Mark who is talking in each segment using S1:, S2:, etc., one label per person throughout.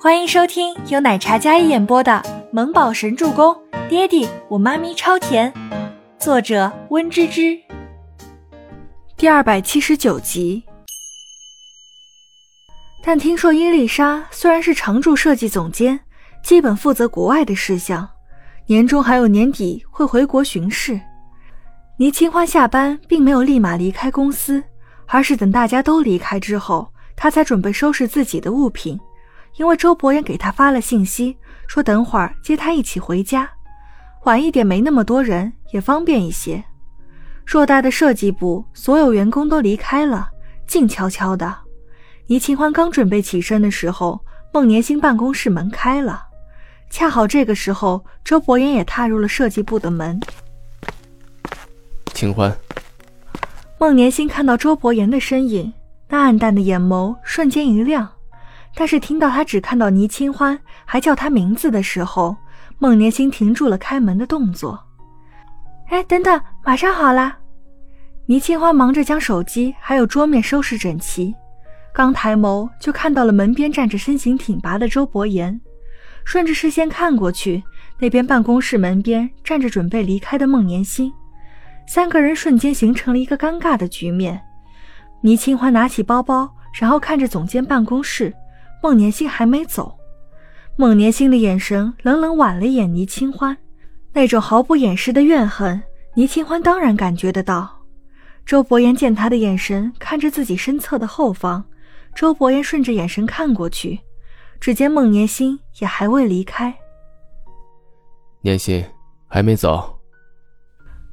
S1: 欢迎收听由奶茶一演播的《萌宝神助攻》，爹地我妈咪超甜，作者温芝芝。第二百七十九集。但听说伊丽莎虽然是常驻设计总监，基本负责国外的事项，年终还有年底会回国巡视。倪清欢下班并没有立马离开公司，而是等大家都离开之后，她才准备收拾自己的物品。因为周伯言给他发了信息，说等会儿接他一起回家，晚一点没那么多人也方便一些。偌大的设计部，所有员工都离开了，静悄悄的。倪清欢刚准备起身的时候，孟年星办公室门开了，恰好这个时候，周伯言也踏入了设计部的门。
S2: 清欢，
S1: 孟年星看到周伯言的身影，那暗淡的眼眸瞬间一亮。但是听到他只看到倪清欢，还叫他名字的时候，孟年星停住了开门的动作。哎，等等，马上好啦！倪清欢忙着将手机还有桌面收拾整齐，刚抬眸就看到了门边站着身形挺拔的周伯言，顺着视线看过去，那边办公室门边站着准备离开的孟年星，三个人瞬间形成了一个尴尬的局面。倪清欢拿起包包，然后看着总监办公室。孟年星还没走，孟年星的眼神冷冷剜了一眼倪清欢，那种毫不掩饰的怨恨，倪清欢当然感觉得到。周伯言见他的眼神看着自己身侧的后方，周伯言顺着眼神看过去，只见孟年星也还未离开。
S2: 年心还没走？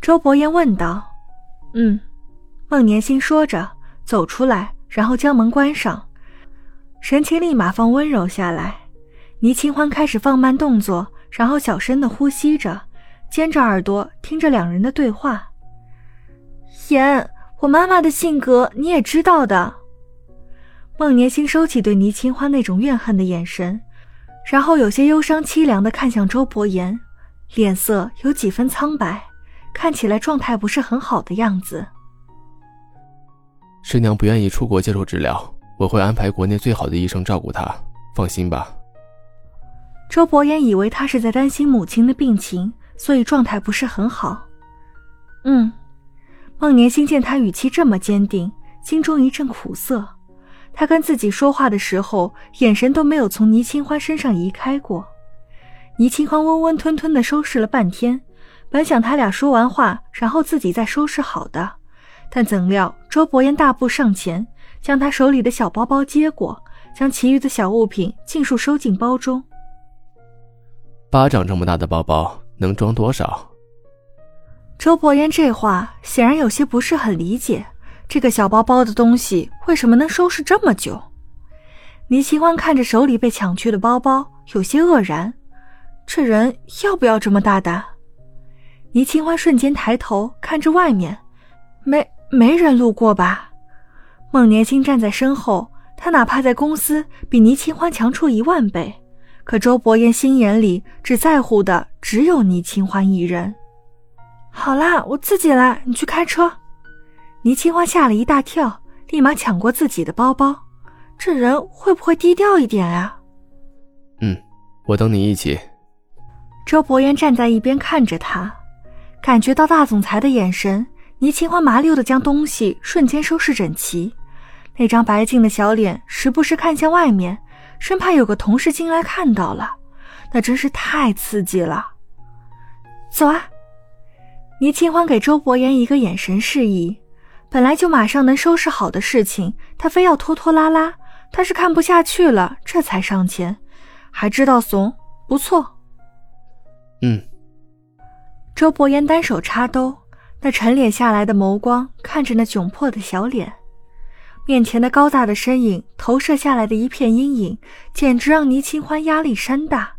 S1: 周伯言问道。嗯，孟年星说着走出来，然后将门关上。神情立马放温柔下来，倪清欢开始放慢动作，然后小声的呼吸着，尖着耳朵听着两人的对话。言，我妈妈的性格你也知道的。孟年星收起对倪清欢那种怨恨的眼神，然后有些忧伤凄凉的看向周伯言，脸色有几分苍白，看起来状态不是很好的样子。
S2: 师娘不愿意出国接受治疗。我会安排国内最好的医生照顾他，放心吧。
S1: 周伯言以为他是在担心母亲的病情，所以状态不是很好。嗯，孟年星见他语气这么坚定，心中一阵苦涩。他跟自己说话的时候，眼神都没有从倪清欢身上移开过。倪清欢温温吞吞的收拾了半天，本想他俩说完话，然后自己再收拾好的，但怎料周伯言大步上前。将他手里的小包包接过，将其余的小物品尽数收进包中。
S2: 巴掌这么大的包包能装多少？
S1: 周伯言这话显然有些不是很理解，这个小包包的东西为什么能收拾这么久？倪清欢看着手里被抢去的包包，有些愕然，这人要不要这么大胆？倪清欢瞬间抬头看着外面，没没人路过吧？孟年星站在身后，他哪怕在公司比倪清欢强出一万倍，可周伯言心眼里只在乎的只有倪清欢一人。好啦，我自己来，你去开车。倪清欢吓了一大跳，立马抢过自己的包包。这人会不会低调一点啊？
S2: 嗯，我等你一起。
S1: 周伯言站在一边看着他，感觉到大总裁的眼神，倪清欢麻溜的将东西瞬间收拾整齐。那张白净的小脸时不时看向外面，生怕有个同事进来看到了，那真是太刺激了。走啊！倪清欢给周伯言一个眼神示意，本来就马上能收拾好的事情，他非要拖拖拉拉，他是看不下去了，这才上前，还知道怂，不错。
S2: 嗯。
S1: 周伯言单手插兜，那沉敛下来的眸光看着那窘迫的小脸。面前的高大的身影投射下来的一片阴影，简直让倪清欢压力山大。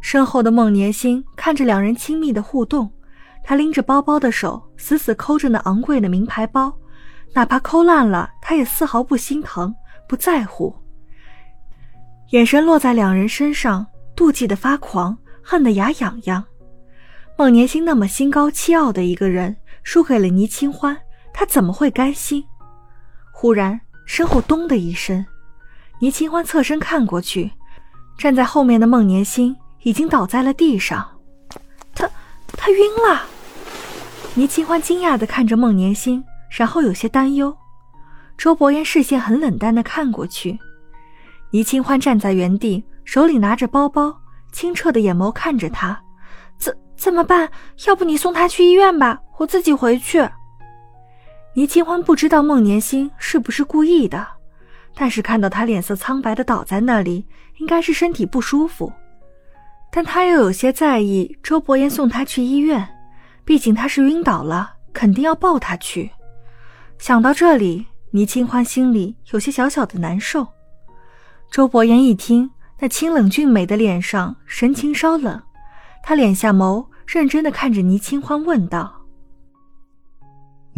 S1: 身后的孟年星看着两人亲密的互动，他拎着包包的手死死抠着那昂贵的名牌包，哪怕抠烂了，他也丝毫不心疼，不在乎。眼神落在两人身上，妒忌的发狂，恨得牙痒痒。孟年星那么心高气傲的一个人，输给了倪清欢，他怎么会甘心？忽然，身后“咚”的一声，倪清欢侧身看过去，站在后面的孟年心已经倒在了地上，他他晕了。倪清欢惊讶地看着孟年心，然后有些担忧。周伯言视线很冷淡的看过去，倪清欢站在原地，手里拿着包包，清澈的眼眸看着他。怎怎么办？要不你送他去医院吧，我自己回去。倪清欢不知道孟年星是不是故意的，但是看到他脸色苍白的倒在那里，应该是身体不舒服。但他又有些在意周伯言送他去医院。毕竟他是晕倒了，肯定要抱他去。想到这里，倪清欢心里有些小小的难受。周伯言一听，那清冷俊美的脸上神情稍冷，他敛下眸，认真的看着倪清欢，问道：“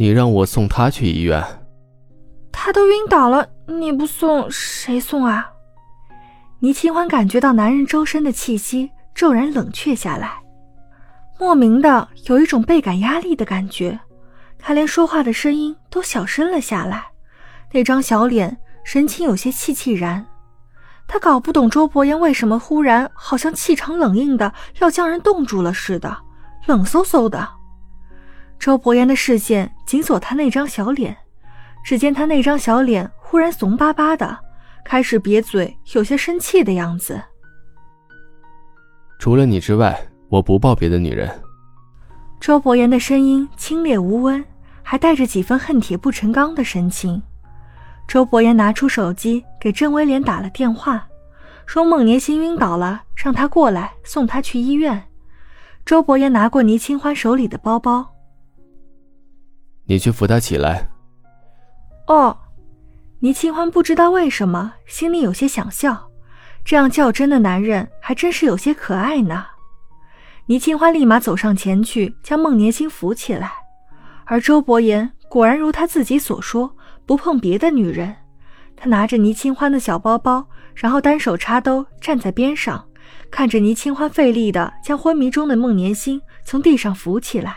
S2: 你让我送他去医院？
S1: 他都晕倒了，你不送谁送啊？”倪清欢感觉到男人周身的气息骤然冷却下来。莫名的有一种倍感压力的感觉，他连说话的声音都小声了下来，那张小脸神情有些气气然。他搞不懂周伯言为什么忽然好像气场冷硬的要将人冻住了似的，冷飕飕的。周伯言的视线紧锁他那张小脸，只见他那张小脸忽然怂巴巴的，开始瘪嘴，有些生气的样子。
S2: 除了你之外。我不抱别的女人。
S1: 周伯言的声音清冽无温，还带着几分恨铁不成钢的神情。周伯言拿出手机给郑威廉打了电话，说孟年星晕倒了，让他过来送他去医院。周伯言拿过倪清欢手里的包包，
S2: 你去扶他起来。
S1: 哦，倪清欢不知道为什么心里有些想笑，这样较真的男人还真是有些可爱呢。倪清欢立马走上前去，将孟年星扶起来。而周伯言果然如他自己所说，不碰别的女人。他拿着倪清欢的小包包，然后单手插兜，站在边上，看着倪清欢费力的将昏迷中的孟年星从地上扶起来。